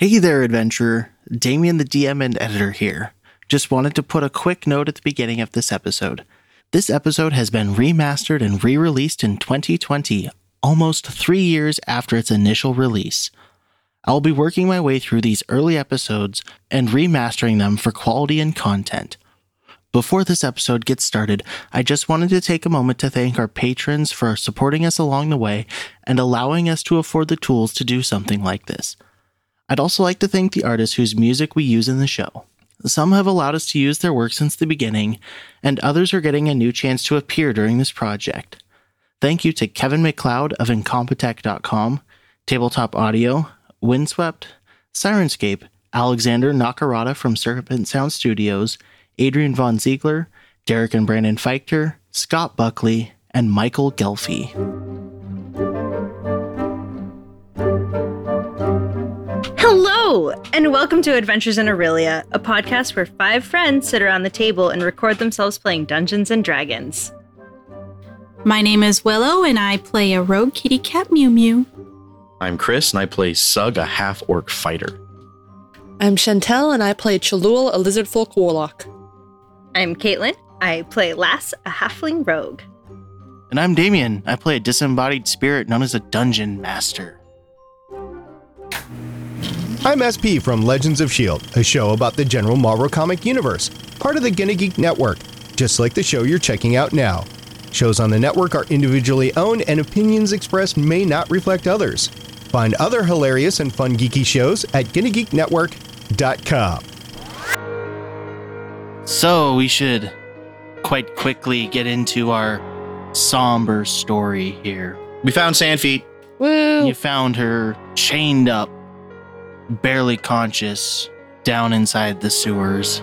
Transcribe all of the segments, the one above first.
Hey there, adventurer. Damian, the DM and editor here. Just wanted to put a quick note at the beginning of this episode. This episode has been remastered and re released in 2020, almost three years after its initial release. I'll be working my way through these early episodes and remastering them for quality and content. Before this episode gets started, I just wanted to take a moment to thank our patrons for supporting us along the way and allowing us to afford the tools to do something like this. I'd also like to thank the artists whose music we use in the show. Some have allowed us to use their work since the beginning, and others are getting a new chance to appear during this project. Thank you to Kevin MacLeod of Incompetech.com, Tabletop Audio, Windswept, Sirenscape, Alexander Nakarada from Serpent Sound Studios, Adrian Von Ziegler, Derek and Brandon Fiechter, Scott Buckley, and Michael Ghelfi. Hello, and welcome to Adventures in Aurelia, a podcast where five friends sit around the table and record themselves playing Dungeons and Dragons. My name is Willow, and I play a rogue kitty cat Mew Mew. I'm Chris, and I play Sug, a half orc fighter. I'm Chantalle, and I play Chalul, a lizard folk warlock. I'm Caitlin. I play Lass, a halfling rogue. And I'm Damian. I play a disembodied spirit known as a dungeon master. I'm SP from Legends of S.H.I.E.L.D., a show about the general Marvel comic universe, part of the Gonna Geek Network, just like the show you're checking out now. Shows on the network are individually owned, and opinions expressed may not reflect others. Find other hilarious and fun geeky shows at GonnaGeekNetwork.com. So we should quite quickly get into our somber story here. We found Xanphia. Woo! You found her chained up, barely conscious, down inside the sewers.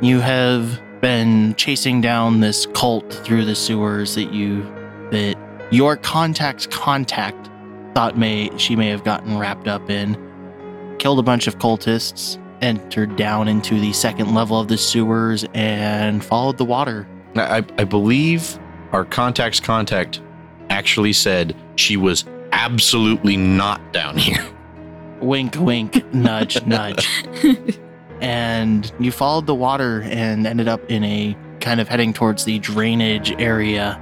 You have been chasing down this cult through the sewers that you that your contact's contact thought may she may have gotten wrapped up in. Killed a bunch of cultists, entered down into the second level of the sewers and followed the water. I, I believe our contact's contact actually said she was absolutely not down here. Wink, wink, nudge, nudge. And you followed the water and ended up in a kind of heading towards the drainage area.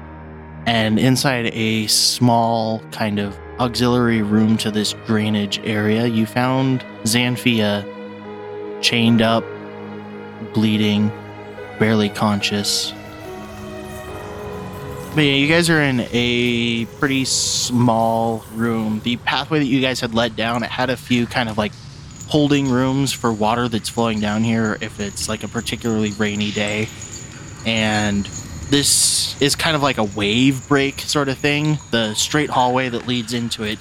And inside a small kind of auxiliary room to this drainage area, you found Xanphia chained up, bleeding, barely conscious. But yeah, you guys are in a pretty small room. The pathway that you guys had led down, it had a few kind of like holding rooms for water that's flowing down here if it's like a particularly rainy day. And this is kind of like a wave break sort of thing. The straight hallway that leads into it,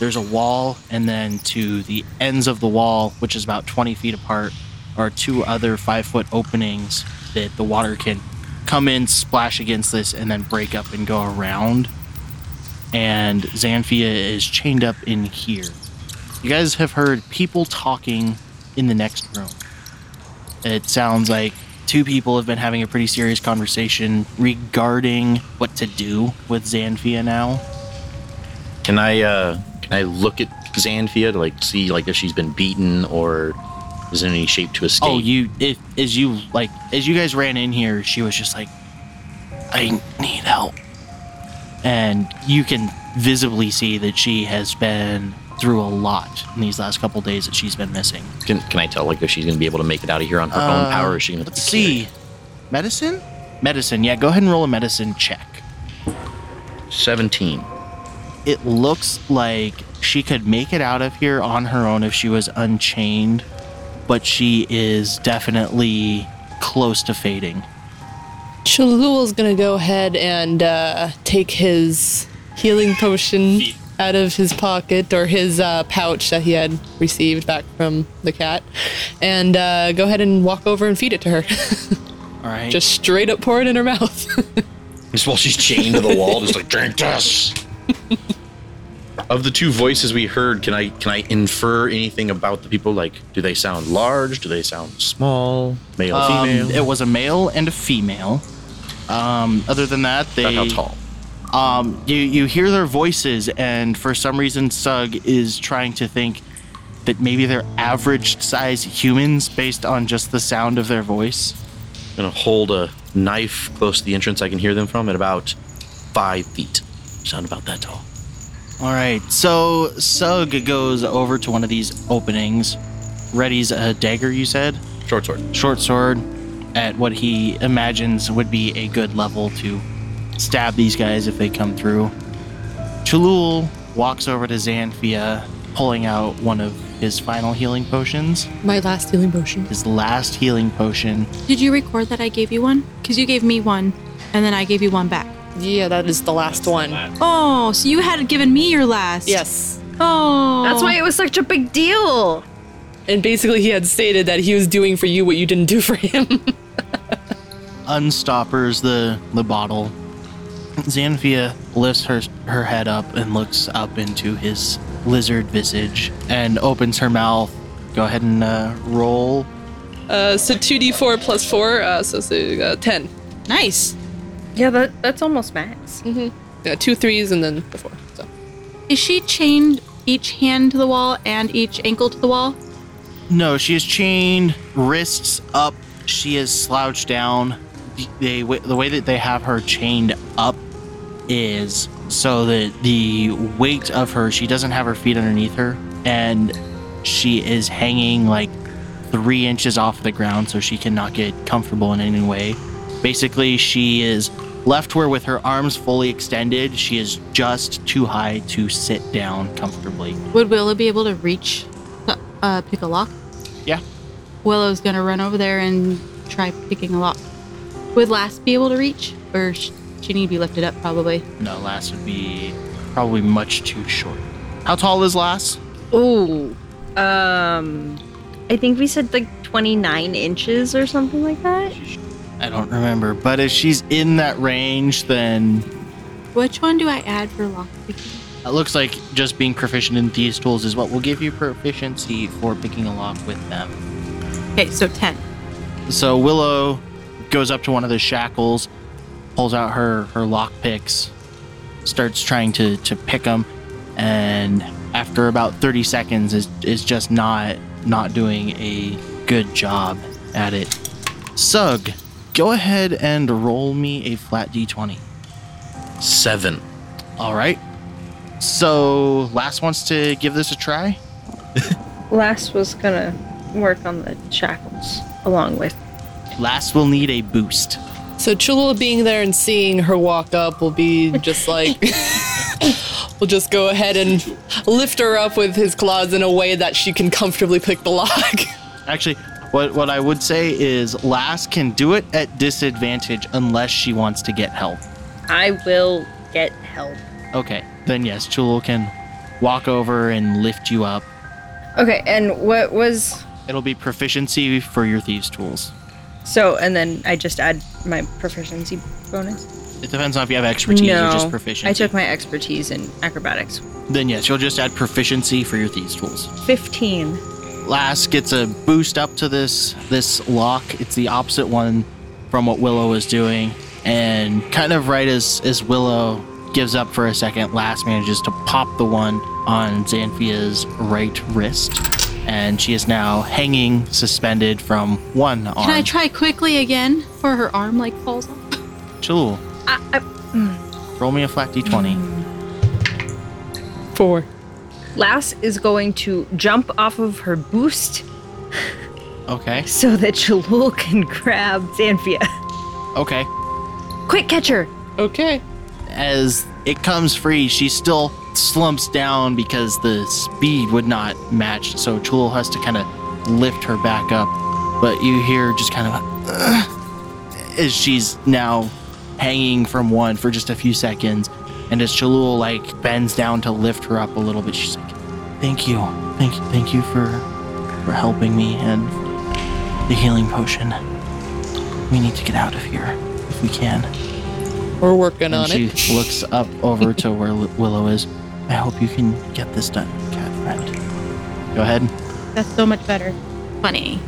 there's a wall, and then to the ends of the wall, which is about 20 feet apart, are two other five foot openings that the water can come in, splash against this, and then break up and go around. And Xanphia is chained up in here. You guys have heard people talking in the next room. It sounds like two people have been having a pretty serious conversation regarding what to do with Xanphia now. Can I uh can I look at Xanphia to like see like if she's been beaten or is in any shape to escape? Oh, you if as you like as you guys ran in here, she was just like, I need help. And you can visibly see that she has been through a lot in these last couple days that she's been missing. Can, can I tell like if she's gonna be able to make it out of here on her Uh, own power? Or is she gonna Let's to be see. Medicine? Medicine, yeah, go ahead and roll a medicine check. Seventeen. It looks like she could make it out of here on her own if she was unchained, but she is definitely close to fading. Chalul's gonna go ahead and uh, take his healing potion out of his pocket or his uh, pouch that he had received back from the cat, and uh, go ahead and walk over and feed it to her. All right. Just straight up pour it in her mouth. Just while she's chained to the wall, just like drink this. of the two voices we heard, can I can I infer anything about the people? Like, do they sound large? Do they sound small? Male, Um, female? It was a male and a female. Um, other than that, they About how tall? um, you you hear their voices, and for some reason, Sug is trying to think that maybe they're average size humans based on just the sound of their voice. I'm gonna hold a knife close to the entrance I can hear them from at about five feet. Sound about that tall. All right, so Sug goes over to one of these openings, readies a dagger, you said? Short sword. Short sword at what he imagines would be a good level to stab these guys if they come through. Chalul walks over to Xanphia, pulling out one of his final healing potions, My last healing potion. his last healing potion. Did you record that I gave you one? Because you gave me one, and then I gave you one back. Yeah, that is the last one. Oh, so you had given me your last. Yes. Oh. That's why it was such a big deal. And basically, he had stated that he was doing for you what you didn't do for him. unstoppers the the bottle. Xanphia lifts her her head up and looks up into his lizard visage and opens her mouth. Go ahead and uh, roll. uh, so 2d4 plus 4, uh, so, so uh, 10. nice. Yeah, that that's almost max. Mm-hmm. Yeah, two threes and then the four. So. Is she chained each hand to the wall and each ankle to the wall? No, she is chained, wrists up. She is slouched down. They the way that they have her chained up is so that the weight of her, she doesn't have her feet underneath her, and she is hanging like three inches off the ground, so she cannot get comfortable in any way. Basically, she is left where with her arms fully extended, she is just too high to sit down comfortably. Would Willow be able to reach, uh, uh, pick a lock? Yeah. Willow's gonna run over there and try picking a lock. Would Lass be able to reach, or sh- she need to be lifted up? Probably. No, Lass would be probably much too short. How tall is Lass? Ooh. Um I think we said like 29 inches or something like that. I don't remember, but if she's in that range, then Which one do I add for lock picking? it looks like just being proficient in these tools is what will give you proficiency for picking a lock with them. Okay, so ten. So Willow goes up to one of the shackles, pulls out her her lock picks, starts trying to to pick them, and after about 30 seconds is is just not not doing a good job at it. Sug, go ahead and roll me a flat d20. Seven. All right. So, Lass wants to give this a try. Lass was gonna work on the shackles along with. Lass will need a boost. So Chula being there and seeing her walk up will be just like we'll just go ahead and lift her up with his claws in a way that she can comfortably pick the lock. Actually, what what I would say is Lass can do it at disadvantage unless she wants to get help. I will get help. Okay, then yes, Chalul can walk over and lift you up. Okay, and what was It'll be proficiency for your thieves tools. so and then I just add my proficiency bonus? It depends on if you have expertise or just proficiency. I took my expertise in acrobatics. Then yes, you'll just add proficiency for your thieves tools. 15. Lass gets a boost up to this this lock. It's the opposite one from what Willow is doing, and kind of right as as Willow gives up for a second, Lass manages to pop the one on Xanphia's right wrist, and she is now hanging suspended from one arm. Can I try quickly again for her arm like falls off? Chul, I, I, roll me a flat d20. Four. Lass is going to jump off of her boost Okay, so that Chalul can grab Xanphia. okay. Quick, catch her! Okay. as it comes free, she still slumps down because the speed would not match. So Chul has to kind of lift her back up. But you hear just kind of "Ugh," as she's now hanging from one for just a few seconds. And as Chalul like bends down to lift her up a little bit, she's like, "Thank you, thank you, thank you for for helping me and the healing potion. We need to get out of here if we can." We're working And on she it. She looks up over to where Willow is. I hope you can get this done, cat friend. Go ahead. That's so much better. Funny.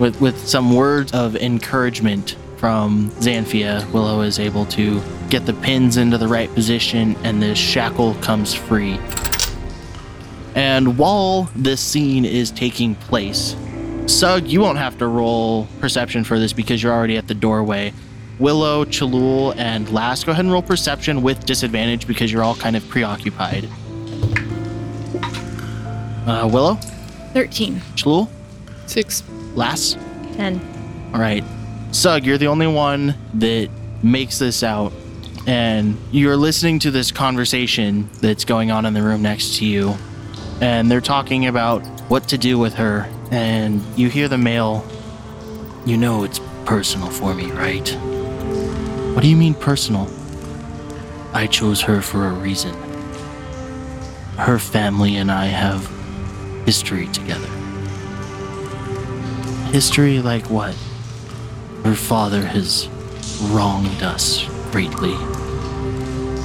With with some words of encouragement from Xanphia, Willow is able to get the pins into the right position and the shackle comes free. And while this scene is taking place, Sug, you won't have to roll perception for this because you're already at the doorway. Willow, Chalul, and Lass, go ahead and roll perception with disadvantage because you're all kind of preoccupied. Uh, Willow, 13. Chalul, Six. Lass. 10. All right. Sug, you're the only one that makes this out. And you're listening to this conversation that's going on in the room next to you. And they're talking about what to do with her. And you hear the male, You know it's personal for me, right? What do you mean personal? I chose her for a reason. Her family and I have history together. History like what? Her father has wronged us greatly.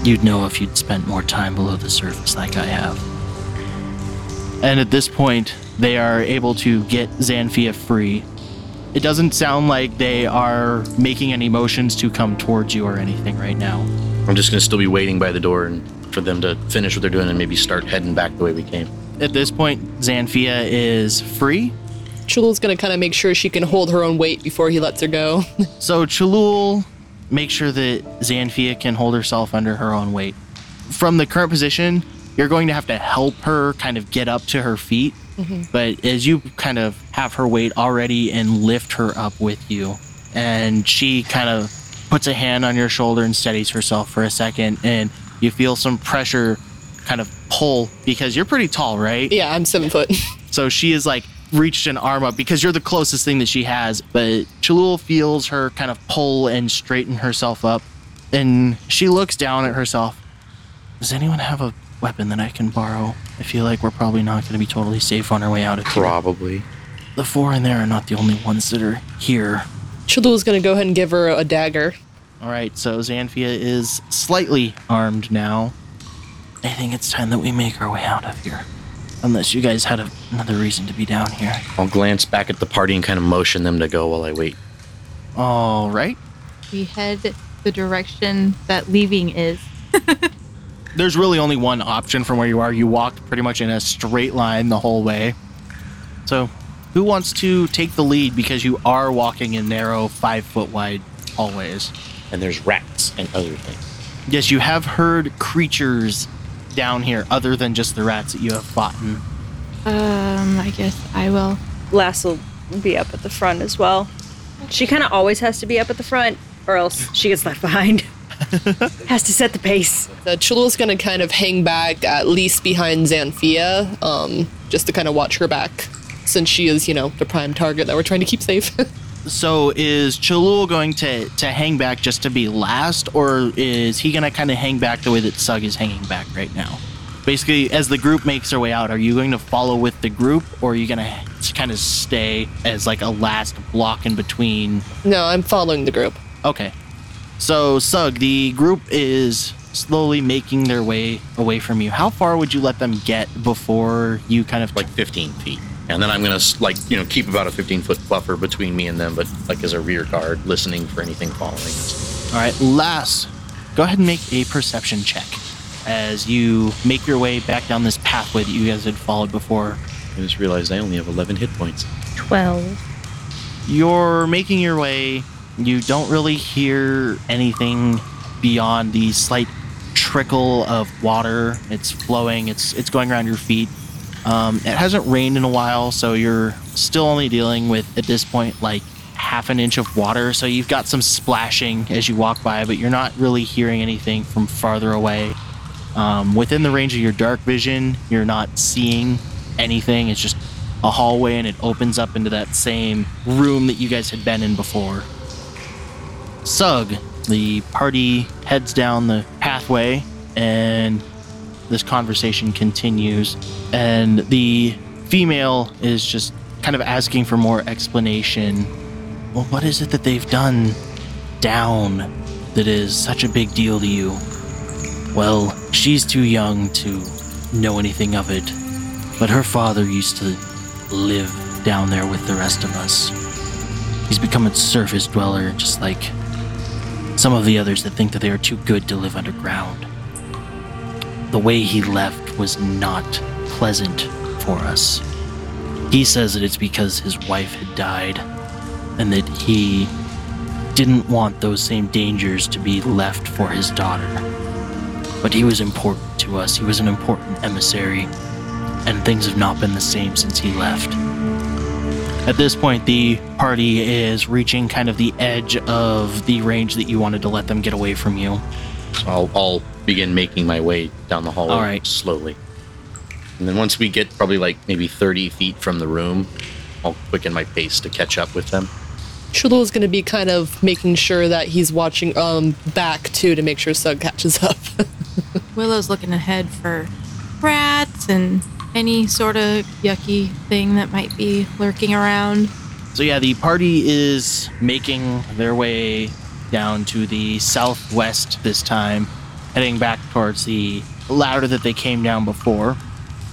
You'd know if you'd spent more time below the surface like I have. And at this point, they are able to get Xanphia free. It doesn't sound like they are making any motions to come towards you or anything right now. I'm just gonna still be waiting by the door and for them to finish what they're doing and maybe start heading back the way we came. At this point, Xanthia is free. Chalul's gonna kind of make sure she can hold her own weight before he lets her go. So Chalul makes sure that Xanphia can hold herself under her own weight. From the current position, you're going to have to help her kind of get up to her feet. Mm-hmm. But as you kind of have her weight already and lift her up with you, and she kind of puts a hand on your shoulder and steadies herself for a second, and you feel some pressure kind of pull because you're pretty tall, right? yeah, I'm seven foot. So she is like reached an arm up because you're the closest thing that she has. But Chalul feels her kind of pull and straighten herself up. And she looks down at herself. Does anyone have a weapon that I can borrow? I feel like we're probably not going to be totally safe on our way out of here. Probably. The four in there are not the only ones that are here. Chalul's gonna go ahead and give her a dagger. All right, so Xanphia is slightly armed now. I think it's time that we make our way out of here. Unless you guys had a, another reason to be down here. I'll glance back at the party and kind of motion them to go while I wait. All right. We head the direction that leaving is. there's really only one option from where you are. You walked pretty much in a straight line the whole way. So, who wants to take the lead because you are walking in narrow, five foot wide hallways? And there's rats and other things. Yes, you have heard creatures down here other than just the rats that you have fought. Um, I guess I will. Lass will be up at the front as well. She kind of always has to be up at the front, or else she gets left behind. has to set the pace. The Chalul's gonna kind of hang back at least behind Xanphia, um, just to kind of watch her back, since she is, you know, the prime target that we're trying to keep safe. So, is Chalul going to, to hang back just to be last, or is he going to kind of hang back the way that Sug is hanging back right now? Basically, as the group makes their way out, are you going to follow with the group, or are you going to kind of stay as like a last block in between no, I'm following the group. Okay. So, Sug, the group is slowly making their way away from you. How far would you let them get before you kind of Like 15 feet. And then I'm gonna like you know keep about a 15 foot buffer between me and them, but like as a rear guard, listening for anything following us. All right, Lass, go ahead and make a perception check as you make your way back down this pathway that you guys had followed before. I just realized I only have 11 hit points. 12. You're making your way. You don't really hear anything beyond the slight trickle of water. It's flowing. It's it's going around your feet. Um, it hasn't rained in a while, so you're still only dealing with at this point like half an inch of water. So you've got some splashing as you walk by, but you're not really hearing anything from farther away. Um, within the range of your dark vision, you're not seeing anything. It's just a hallway, and it opens up into that same room that you guys had been in before. Sug, the party heads down the pathway, and this conversation continues. And the female is just kind of asking for more explanation. Well, what is it that they've done down that is such a big deal to you? Well, she's too young to know anything of it, but her father used to live down there with the rest of us. He's become a surface dweller, just like some of the others that think that they are too good to live underground. The way he left was not pleasant for us. He says that it's because his wife had died and that he didn't want those same dangers to be left for his daughter. But he was important to us, he was an important emissary, and things have not been the same since he left. At this point, the party is reaching kind of the edge of the range that you wanted to let them get away from you. I'll, I'll begin making my way down the hallway All right. slowly. And then once we get probably like maybe 30 feet from the room, I'll quicken my pace to catch up with them. Chulu is going to be kind of making sure that he's watching um back too to make sure Sug catches up. Willow's looking ahead for rats and any sort of yucky thing that might be lurking around. So yeah, the party is making their way down to the southwest this time, heading back towards the ladder that they came down before.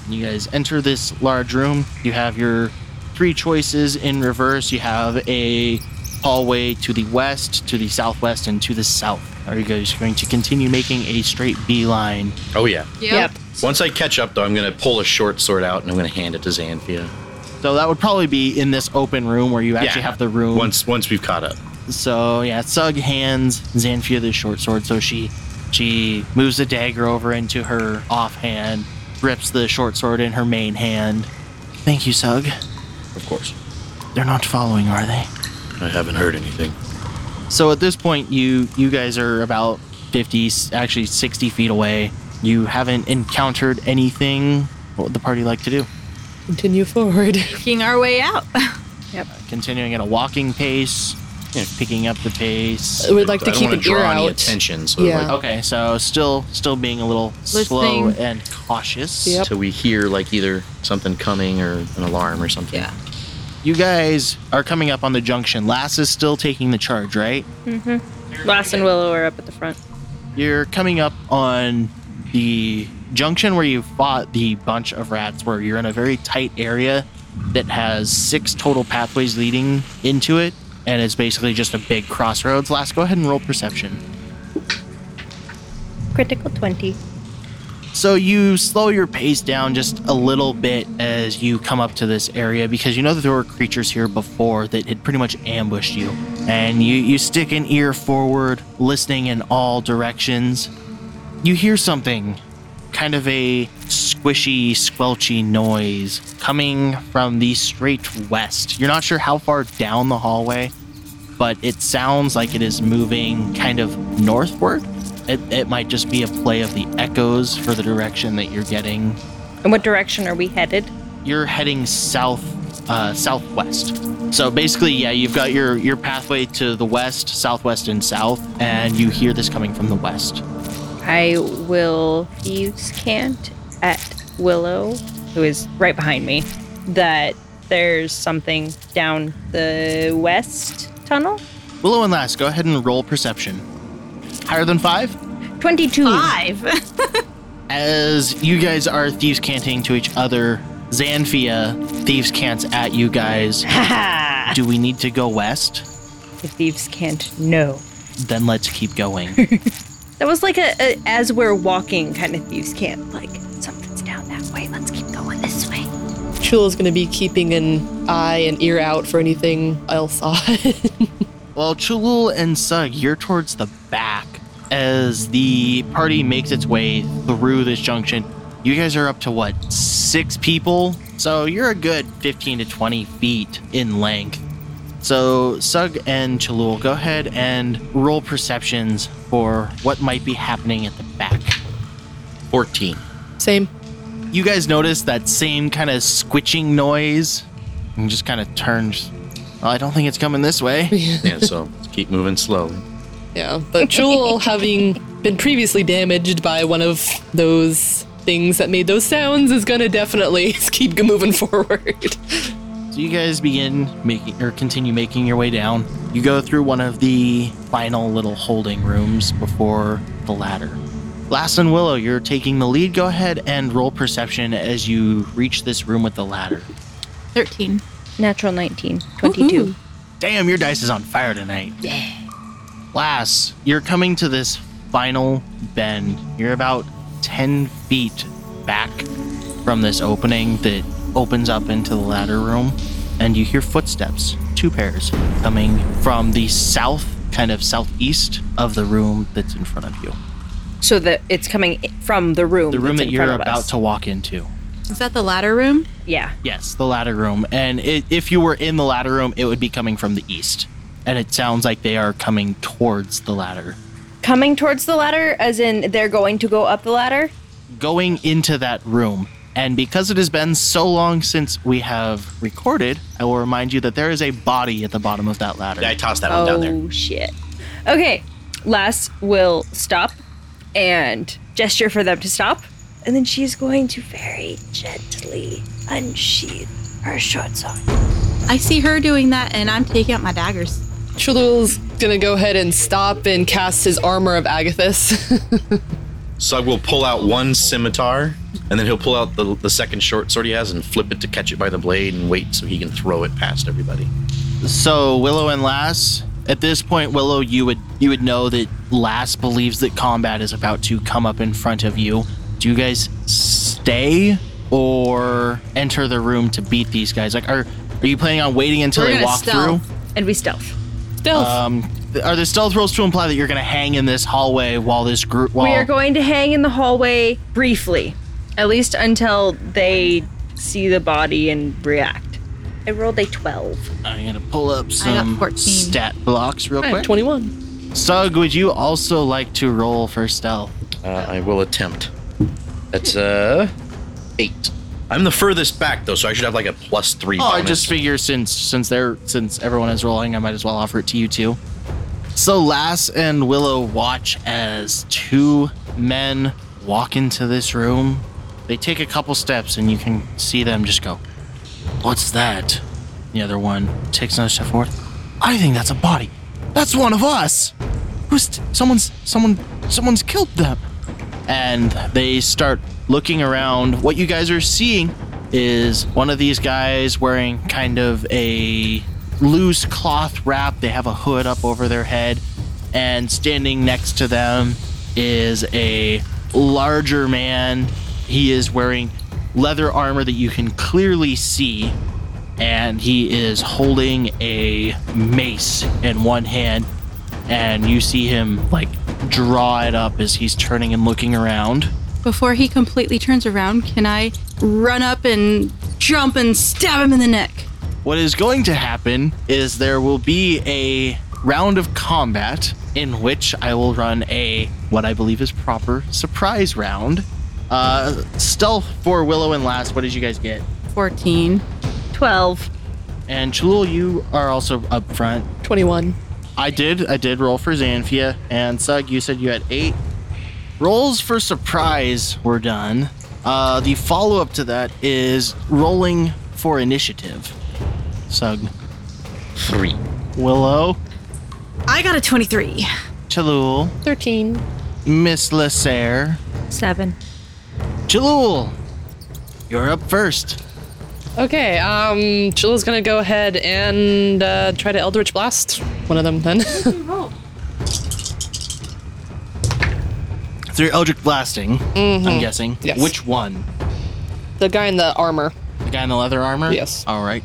You guys enter this large room. You have your three choices in reverse. You have a hallway to the west, to the southwest, and to the south. Are you guys going to continue making a straight beeline? Oh, yeah. Yep. Once I catch up, though, I'm going to pull a short sword out and I'm going to hand it to Xanphia. So that would probably be in this open room where you actually Yeah. have the room. Once once we've caught up. So yeah, Sug hands Xanphia the short sword. So she she moves the dagger over into her offhand, grips the short sword in her main hand. Thank you, Sug. Of course. They're not following, are they? I haven't heard anything. So at this point, you you guys are about fifty, actually sixty feet away. You haven't encountered anything. What would the party like to do? Continue forward. Making our way out. Yep. Continuing at a walking pace, you know, picking up the pace. I would like to I don't keep wanna an ear draw any out. attention, so Yeah. like, Okay, so still still being a little slow and cautious. Yep. till we hear like either something coming or an alarm or something. yeah. You guys are coming up on the junction. Lass is still taking the charge, right? Mm-hmm. Lass and Willow are up at the front. You're coming up on the junction where you fought the bunch of rats, where you're in a very tight area that has six total pathways leading into it, and it's basically just a big crossroads. Lass, go ahead and roll perception. Critical 20. So you slow your pace down just a little bit as you come up to this area because you know that there were creatures here before that had pretty much ambushed you. And you, you stick an ear forward, listening in all directions. You hear something, kind of a squishy, squelchy noise coming from the straight west. You're not sure how far down the hallway, but it sounds like it is moving kind of northward. It, it might just be a play of the echoes for the direction that you're getting. And what direction are we headed? You're heading south, uh, southwest. So basically, yeah, you've got your your pathway to the west, southwest, and south, and you hear this coming from the west. I will thieves cant at Willow, who is right behind me, that there's something down the west tunnel. Willow and Lass, go ahead and roll perception. Higher than five? 22. Five. As you guys are thieves canting to each other, Xanphia thieves cants at you guys. Ha Do we need to go west? The thieves can't know. Then let's keep going. That was like a, a as we're walking kind of thieves can't. Like something's down that way. Let's keep going this way. Chula's going to be keeping an eye and ear out for anything else odd. Well, Chalul and Sug, you're towards the back as the party makes its way through this junction. You guys are up to what, six people? So you're a good 15 to 20 feet in length. So, Sug and Chalul, go ahead and roll perceptions for what might be happening at the back. 14. Same. You guys notice that same kind of squitching noise and just kind of turns. Well, I don't think it's coming this way. Yeah, so let's keep moving slowly. Yeah, but Jewel, having been previously damaged by one of those things that made those sounds, is gonna definitely keep moving forward. So you guys begin making or continue making your way down. You go through one of the final little holding rooms before the ladder. Lass and Willow, you're taking the lead. Go ahead and roll perception as you reach this room with the ladder. 13. Natural 19. 22. Woohoo. Damn, your dice is on fire tonight. Yeah. Lass, you're coming to this final bend. You're about 10 feet back from this opening that opens up into the ladder room, and you hear footsteps, two pairs, coming from the south, kind of southeast of the room that's in front of you. So that it's coming from the room. The room that's that in you're about us. to walk into. Is that the ladder room? Yeah. Yes, the ladder room. And it, if you were in the ladder room, it would be coming from the east. And it sounds like they are coming towards the ladder. Coming towards the ladder, as in they're going to go up the ladder. Going into that room. And because it has been so long since we have recorded, I will remind you that there is a body at the bottom of that ladder. Yeah, I tossed that one down there. Oh shit. Okay. Lass will stop and gesture for them to stop. And then she's going to very gently unsheath her short sword. I see her doing that, and I'm taking out my daggers. Chalul's gonna go ahead and stop and cast his armor of Agathys. Sug will pull out one scimitar, and then he'll pull out the, the second short sword he has and flip it to catch it by the blade and wait so he can throw it past everybody. So Willow and Lass, at this point, Willow, you would you would know that Lass believes that combat is about to come up in front of you. Do you guys stay or enter the room to beat these guys? Like, are are you planning on waiting until We're they walk stealth. through? And we stealth. Stealth. Um, are the stealth rolls to imply that you're going to hang in this hallway while this group? While We are going to hang in the hallway briefly, at least until they see the body and react. I rolled a 12. I'm going to pull up some 14. stat blocks real I have quick. 21. Sug, would you also like to roll for stealth? Uh, I will attempt. That's uh eight. I'm the furthest back though, so I should have like a plus three. Oh, I bonus. just figure since since they're since everyone is rolling, I might as well offer it to you too. So Lass and Willow watch as two men walk into this room. They take a couple steps and you can see them just go, What's that? The other one takes another step forward. I think that's a body. That's one of us. Who's t- someone's someone someone's killed them. And they start looking around. What you guys are seeing is one of these guys wearing kind of a loose cloth wrap. They have a hood up over their head. And standing next to them is a larger man. He is wearing leather armor that you can clearly see. And he is holding a mace in one hand. And you see him like draw it up as he's turning and looking around. Before he completely turns around, can I run up and jump and stab him in the neck? What is going to happen is there will be a round of combat in which I will run a what I believe is proper surprise round. Uh, stealth for Willow and Lass. What did you guys get? 14. 12. And Chalul, you are also up front. 21. I did. I did roll for Xanphia. And Sug, you said you had eight. Rolls for surprise were done. Uh, the follow up to that is rolling for initiative. Sug, three. Willow, I got a 23. Chalul, 13. Miss Lassair. 7. Chalul, you're up first. Okay, um, Chilla's gonna go ahead and uh, try to Eldritch Blast one of them then. So you're Eldritch blasting, I'm guessing. Yes. Which one? the guy in the armor The guy in the leather armor? Yes. All right.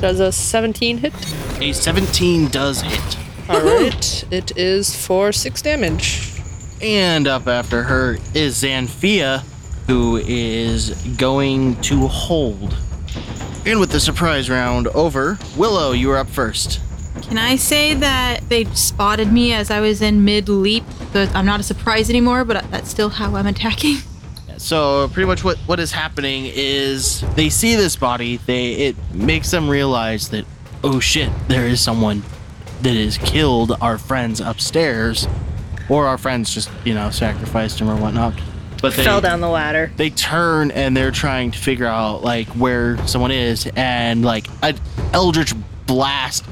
does a 17 hit. A 17 does hit. All right, it is for six damage. And up after her is Xanphia, who is going to hold. And with the surprise round over, Willow, you are up first. Can I say that they spotted me as I was in mid leap? But I'm not a surprise anymore, but that's still how I'm attacking. So pretty much what what is happening is they see this body, they it makes them realize that oh shit, there is someone that has killed our friends upstairs, or our friends just you know sacrificed him or whatnot. But they Fell down the ladder. they turn and they're trying to figure out like where someone is and like an eldritch blast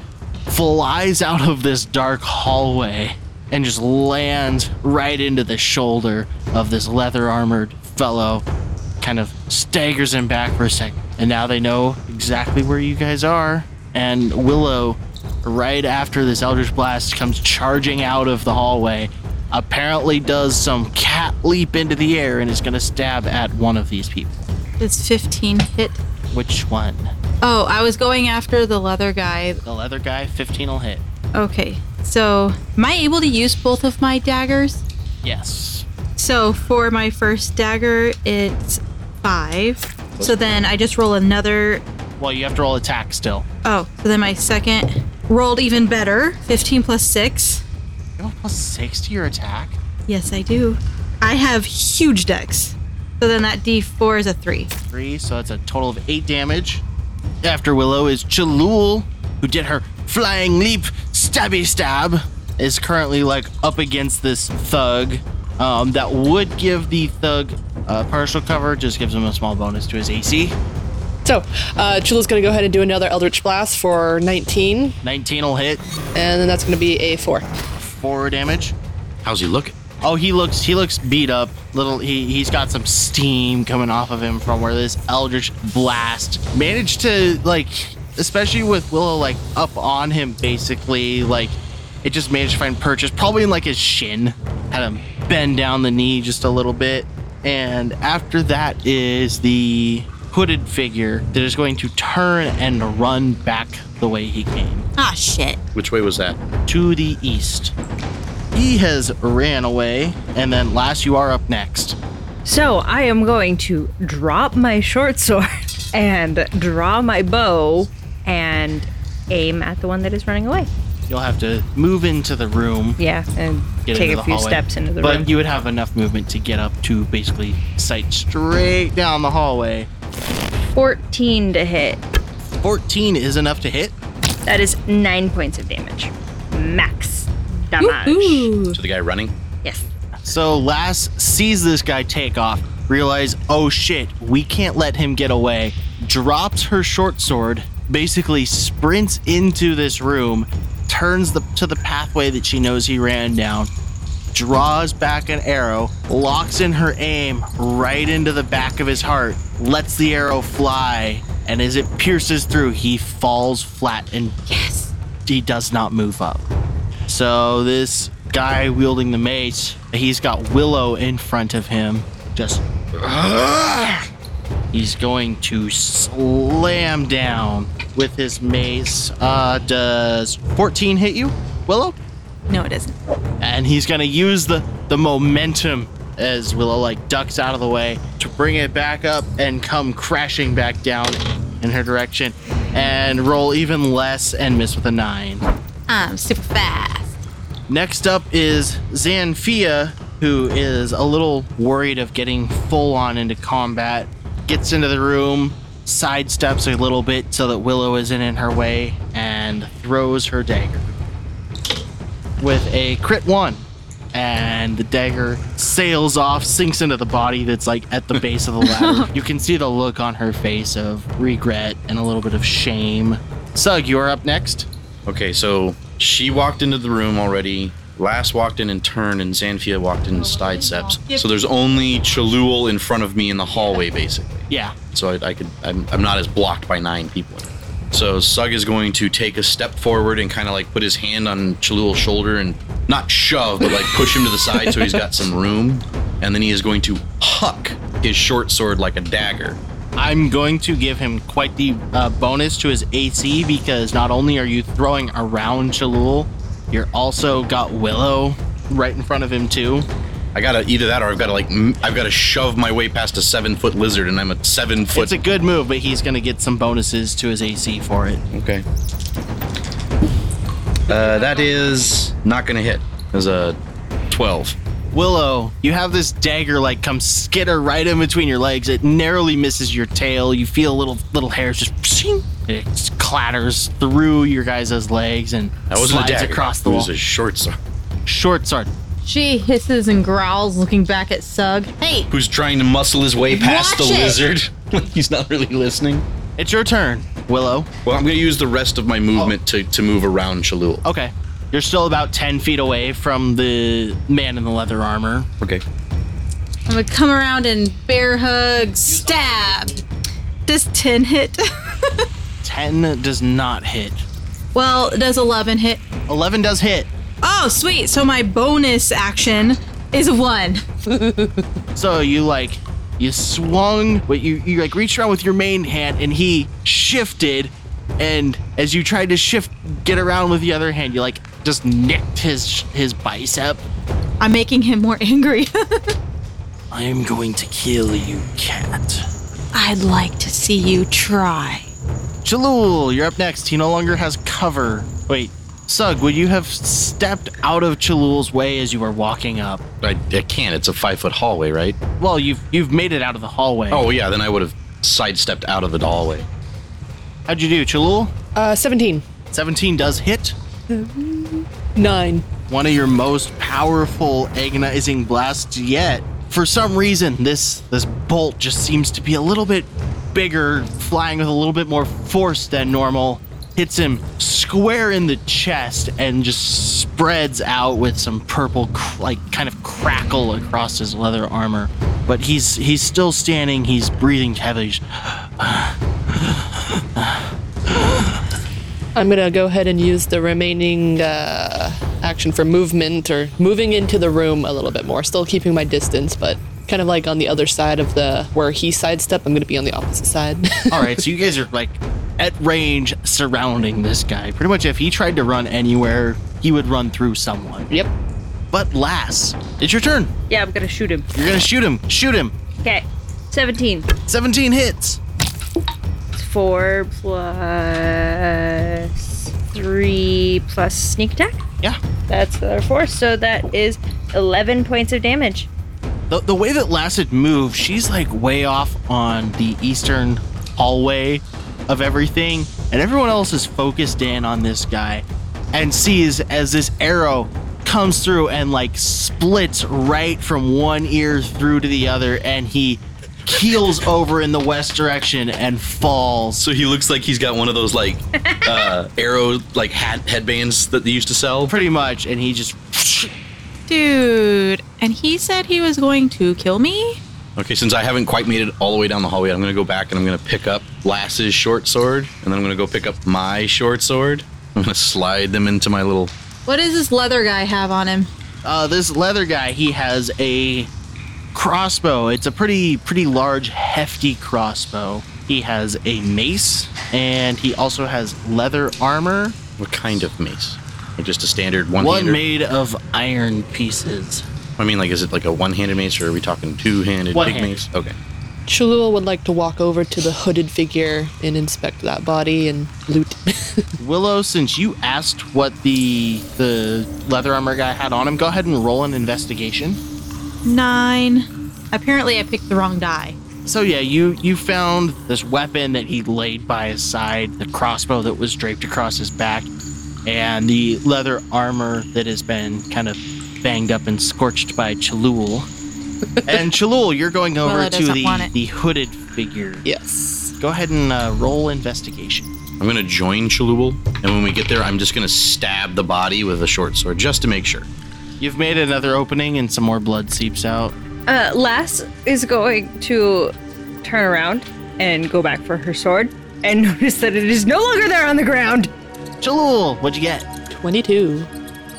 flies out of this dark hallway and just lands right into the shoulder of this leather armored fellow kind of staggers him back for a second and now they know exactly where you guys are and willow right after this eldritch blast comes charging out of the hallway apparently does some cat leap into the air and is going to stab at one of these people It's 15 hit. Which one? Oh, I was going after the leather guy. The leather guy, 15 will hit. Okay, so am I able to use both of my daggers? Yes. So for my first dagger, it's five. So then I just roll another. Well, you have to roll attack still. Oh, so then my second rolled even better. 15 plus six. You have a plus six to your attack. Yes, I do. I have huge dex. So then that d4 is a three. Three, so that's a total of eight damage. After Willow is Chalul, who did her flying leap, stabby stab, is currently like up against this thug. Um, that would give the thug uh, partial cover, just gives him a small bonus to his AC. So, uh, Chula's gonna go ahead and do another Eldritch Blast for 19, 19 will hit, and then that's gonna be a 4. Four damage. How's he looking? Oh, he looks he looks beat up. Little he he's got some steam coming off of him from where this eldritch blast managed to like especially with Willow like up on him basically like it just managed to find purchase probably in like his shin. Had him bend down the knee just a little bit. And after that is the hooded figure that is going to turn and run back the way he came Ah, shit. Which way was that? to the east. He has ran away, and then Lass you are up next. So I am going to drop my short sword and draw my bow and aim at the one that is running away. You'll have to move into the room, Yeah, and get take into a the few hallway. steps into the but room. But you would have enough movement to get up to basically sight straight down the hallway. 14 to hit. 14 is enough to hit. That is nine points of damage. Max damage. Ooh. To the guy running? Yes. So Lass sees this guy take off, realize, oh shit, we can't let him get away, drops her short sword, basically sprints into this room, turns the, to the pathway that she knows he ran down, draws back an arrow, locks in her aim right into the back of his heart, lets the arrow fly, and as it pierces through, he falls flat and Yes. he does not move up. So this guy wielding the mace, he's got Willow in front of him. Just he's going to slam down with his mace. Uh, does 14 hit you, Willow? No, it isn't. and he's gonna use the the momentum as Willow like ducks out of the way to bring it back up and come crashing back down in her direction and roll even less and miss with a nine. I'm super fast. Next up is Xanphia, who is a little worried of getting full on into combat. Gets into the room, sidesteps a little bit so that Willow isn't in her way, and throws her dagger. With a crit one. And the dagger sails off, sinks into the body that's like at the base of the ladder. you can see the look on her face of regret and a little bit of shame. Sug, you are up next. Okay, so she walked into the room already. Lass walked in and turned, and Xanphia walked in and oh, side steps. So there's only Chalul in front of me in the hallway, basically. Yeah, So I, I could, I'm, I'm not as blocked by nine people. So Sug is going to take a step forward and kind of like put his hand on Chalul's shoulder and not shove, but like push him to the side so he's got some room. And then he is going to huck his short sword like a dagger. I'm going to give him quite the uh, bonus to his AC because not only are you throwing around Chalul, you're also got Willow right in front of him too. I gotta either that or I've gotta like I've gotta shove my way past a seven foot lizard and I'm a seven foot. It's a good move, but he's to get some bonuses to his AC for it. okay. Uh, that is not gonna hit. There's a twelve. Willow, you have this dagger like come skitter right in between your legs. It narrowly misses your tail. You feel little little hairs just pshing. it just clatters through your guys' legs and That wasn't slides a dagger. across the wall. it was a short sword. Short sword. She hisses and growls, looking back at Sug. Hey, Who's trying to muscle his way past Watch the it. lizard? He's not really listening. It's your turn, Willow. Well, I'm gonna use the rest of my movement to, to move around Chalul. Okay. You're still about 10 feet away from the man in the leather armor. Okay. I'm gonna come around and bear hug, stab. Does 10 hit? 10 does not hit. well, does 11 hit? 11 does hit. Oh, sweet. So my bonus action is a one. So you like You swung, but you you like reached around with your main hand, and he shifted. And as you tried to shift, get around with the other hand, you like just nicked his his bicep. I'm making him more angry. I am going to kill you, cat. I'd like to see you try. Chalul, you're up next. He no longer has cover. Wait, Sug, would you have stepped out of Chalul's way as you were walking up? I, I can't. It's a five foot hallway, right? Well, you've you've made it out of the hallway. Oh yeah, then I would have sidestepped out of the hallway. how'd you do, Chalul? Uh, 17. 17 does hit. Nine. One of your most powerful agonizing blasts yet. For some reason, this this bolt just seems to be a little bit bigger, flying with a little bit more force than normal. Hits him square in the chest and just spreads out with some purple, like kind of crackle across his leather armor. But he's he's still standing. He's breathing heavily. I'm gonna go ahead and use the remaining uh, action for movement or moving into the room a little bit more. Still keeping my distance, but kind of like on the other side of the where he sidestepped. I'm gonna be on the opposite side. All right, so you guys are like at range surrounding this guy. Pretty much, if he tried to run anywhere, he would run through someone. yep. But Lass, it's your turn. Yeah, I'm gonna shoot him. You're gonna shoot him. Shoot him. Okay. 17. 17 hits. It's 4 plus 3 plus sneak attack. Yeah. That's the other 4. So that is 11 points of damage. The, the way that Lass had moved, she's like way off on the eastern hallway of everything, and everyone else is focused in on this guy and sees as this arrow comes through and like splits right from one ear through to the other, and he keels over in the west direction and falls. So he looks like he's got one of those like uh, arrow like hat headbands that they used to sell. Pretty much, and he just Dude, and he said he was going to kill me? Okay, since I haven't quite made it all the way down the hallway, I'm gonna go back and I'm gonna pick up Lass's short sword, and then I'm gonna go pick up my short sword. I'm gonna slide them into my little. What does this leather guy have on him? uh, this leather guy, he has a crossbow. It's a pretty pretty large, hefty crossbow. He has a mace, and he also has leather armor. What kind of mace? Like just a standard One one-hander? made of iron pieces. I mean, like, is it like a one-handed mace, or are we talking two-handed big One-handed. mace? Okay. Chalul would like to walk over to the hooded figure and inspect that body and loot. Willow, since you asked what the the leather armor guy had on him, go ahead and roll an investigation. Nine. Apparently, I picked the wrong die. So yeah, you you found this weapon that he laid by his side, the crossbow that was draped across his back, and the leather armor that has been kind of banged up and scorched by Chalul. and Chalul, you're going over Willow to doesn't want the, it. the hooded figure. yes. Go ahead and uh, roll investigation. I'm gonna join Chalul, and when we get there, I'm just gonna stab the body with a short sword just to make sure. You've made another opening and some more blood seeps out. Uh, Lass is going to turn around and go back for her sword and notice that it is no longer there on the ground. Chalul, what'd you get? 22.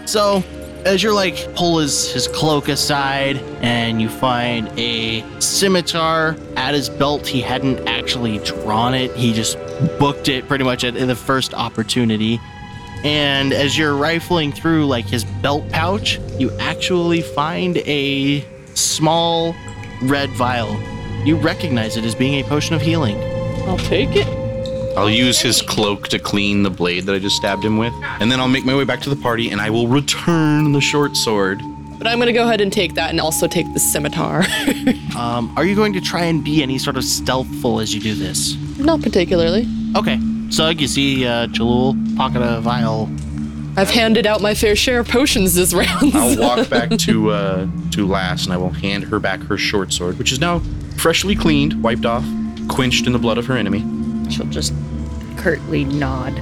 So, as you're like pull his his cloak aside and you find a scimitar at his belt, he hadn't actually drawn it. He just booked it pretty much at the first opportunity. And as you're rifling through like his belt pouch, you actually find a small red vial. You recognize it as being a potion of healing. I'll take it. I'll use his cloak to clean the blade that I just stabbed him with, and then I'll make my way back to the party, and I will return the short sword. But I'm gonna go ahead and take that and also take the scimitar. Um, are you going to try and be any sort of stealthful as you do this? Not particularly. Okay. Sug, you see uh, Chalul pocket a vial. I've handed out my fair share of potions this round. I'll walk back to uh, to Lass, and I will hand her back her short sword, which is now freshly cleaned, wiped off, quenched in the blood of her enemy. She'll just curtly nod.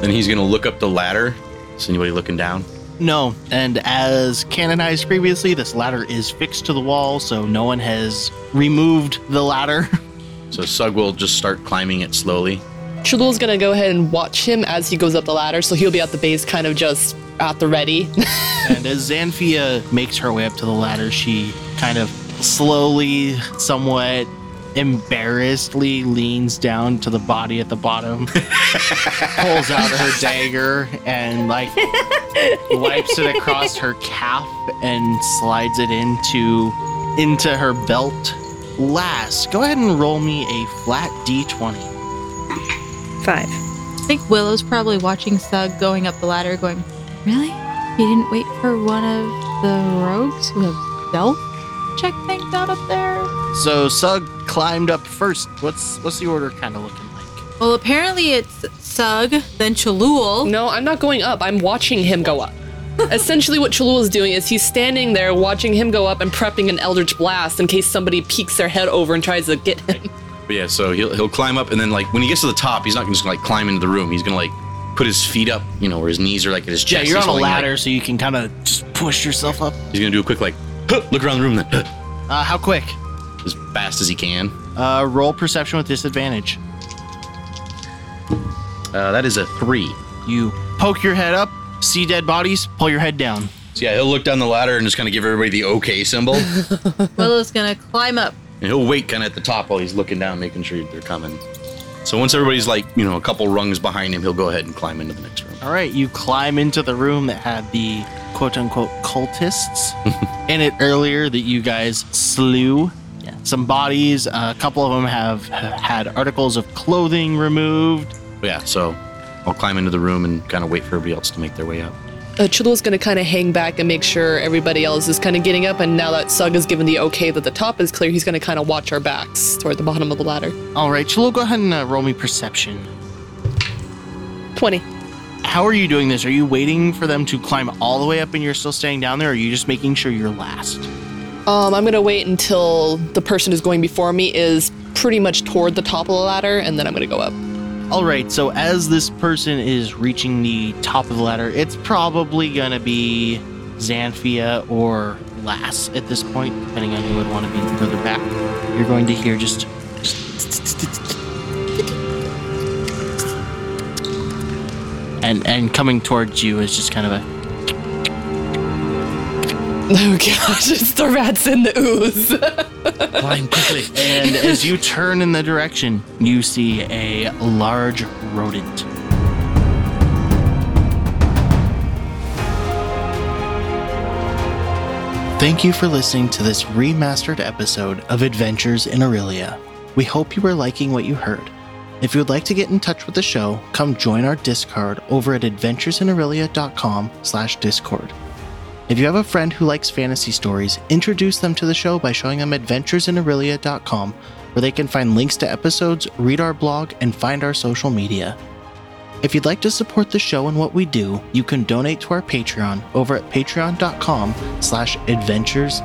Then he's gonna look up the ladder. Is anybody looking down? No, and as canonized previously, this ladder is fixed to the wall, so no one has removed the ladder. So Sug will just start climbing it slowly. Chalul's gonna go ahead and watch him as he goes up the ladder, so he'll be at the base, kind of just at the ready. and as Xanphia makes her way up to the ladder, she kind of slowly, somewhat embarrassedly leans down to the body at the bottom, pulls out her dagger, and like wipes it across her calf and slides it into into her belt. Lass, go ahead and roll me a flat d20. Five. I think Willow's probably watching Sug going up the ladder, going, Really? He didn't wait for one of the rogues who have stealth check things out up there? So Sug climbed up first. What's what's the order kind of looking like? Well, apparently it's Sug, then Chalul. No, I'm not going up. I'm watching him go up. Essentially, what Chalul is doing is he's standing there watching him go up and prepping an Eldritch Blast in case somebody peeks their head over and tries to get him. But yeah, so he'll he'll climb up and then like when he gets to the top, he's not just gonna like climb into the room. He's gonna like put his feet up, you know, where his knees are like at his Yeah, chest. you're He's on a holding, like- ladder, so you can kind of just push yourself up. he's gonna do a quick like huh, look around the room then Uh, how quick? as fast as he can. Uh, roll perception with disadvantage. Uh, that is a three. You poke your head up, see dead bodies, pull your head down. So yeah, he'll look down the ladder and just kind of give everybody the okay symbol, and Willow's gonna climb up. he'll wait kind of at the top while he's looking down, making sure they're coming. So once everybody's like you know a couple rungs behind him, he'll go ahead and climb into the next room. All right, you climb into the room that had the quote unquote cultists in it earlier that you guys slew. Yeah, some bodies. a couple of them have had articles of clothing removed. Yeah, so I'll climb into the room and kind of wait for everybody else to make their way up. Uh, Chalul's gonna kind of hang back and make sure everybody else is kind of getting up. And now that Sug has given the okay that the top is clear, he's gonna kind of watch our backs toward the bottom of the ladder. All right, Chalul, go ahead and uh, roll me perception. 20. How are you doing this? Are you waiting for them to climb all the way up and you're still staying down there, or are you just making sure you're last? Um, I'm gonna wait until the person who's going before me is pretty much toward the top of the ladder, and then I'm gonna go up. All right, so as this person is reaching the top of the ladder, it's probably going to be Xanphia or Lass at this point, depending on who would want to be further back. You're going to hear just. And, and coming towards you is just kind of a. Oh gosh, it's the rats in the ooze. Climb quickly. And as you turn in the direction, you see a large rodent. Thank you for listening to this remastered episode of Adventures in Aurelia. We hope you are liking what you heard. If you would like to get in touch with the show, come join our Discord over at adventuresinaurelia.com slash discord. If you have a friend who likes fantasy stories, introduce them to the show by showing them adventuresinaurelia.com, where they can find links to episodes, read our blog, and find our social media. If you'd like to support the show and what we do, you can donate to our Patreon over at patreon.com slash adventures.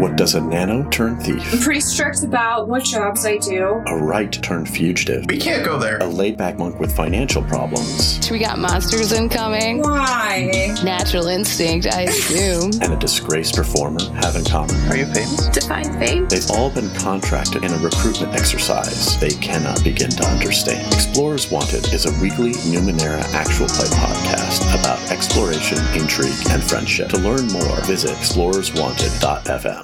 What does a nano turn thief? I'm pretty strict about what jobs I do. A right turn fugitive? We can't go there. A laid back monk with financial problems? We got monsters incoming. Why? Natural instinct, I assume. And a disgraced performer have in common? Are you famous? Define fame. They've all been contracted in a recruitment exercise they cannot begin to understand. Explorers Wanted is a weekly Numenera actual play podcast about exploration, intrigue, and friendship. To learn more, visit explorerswanted.fm.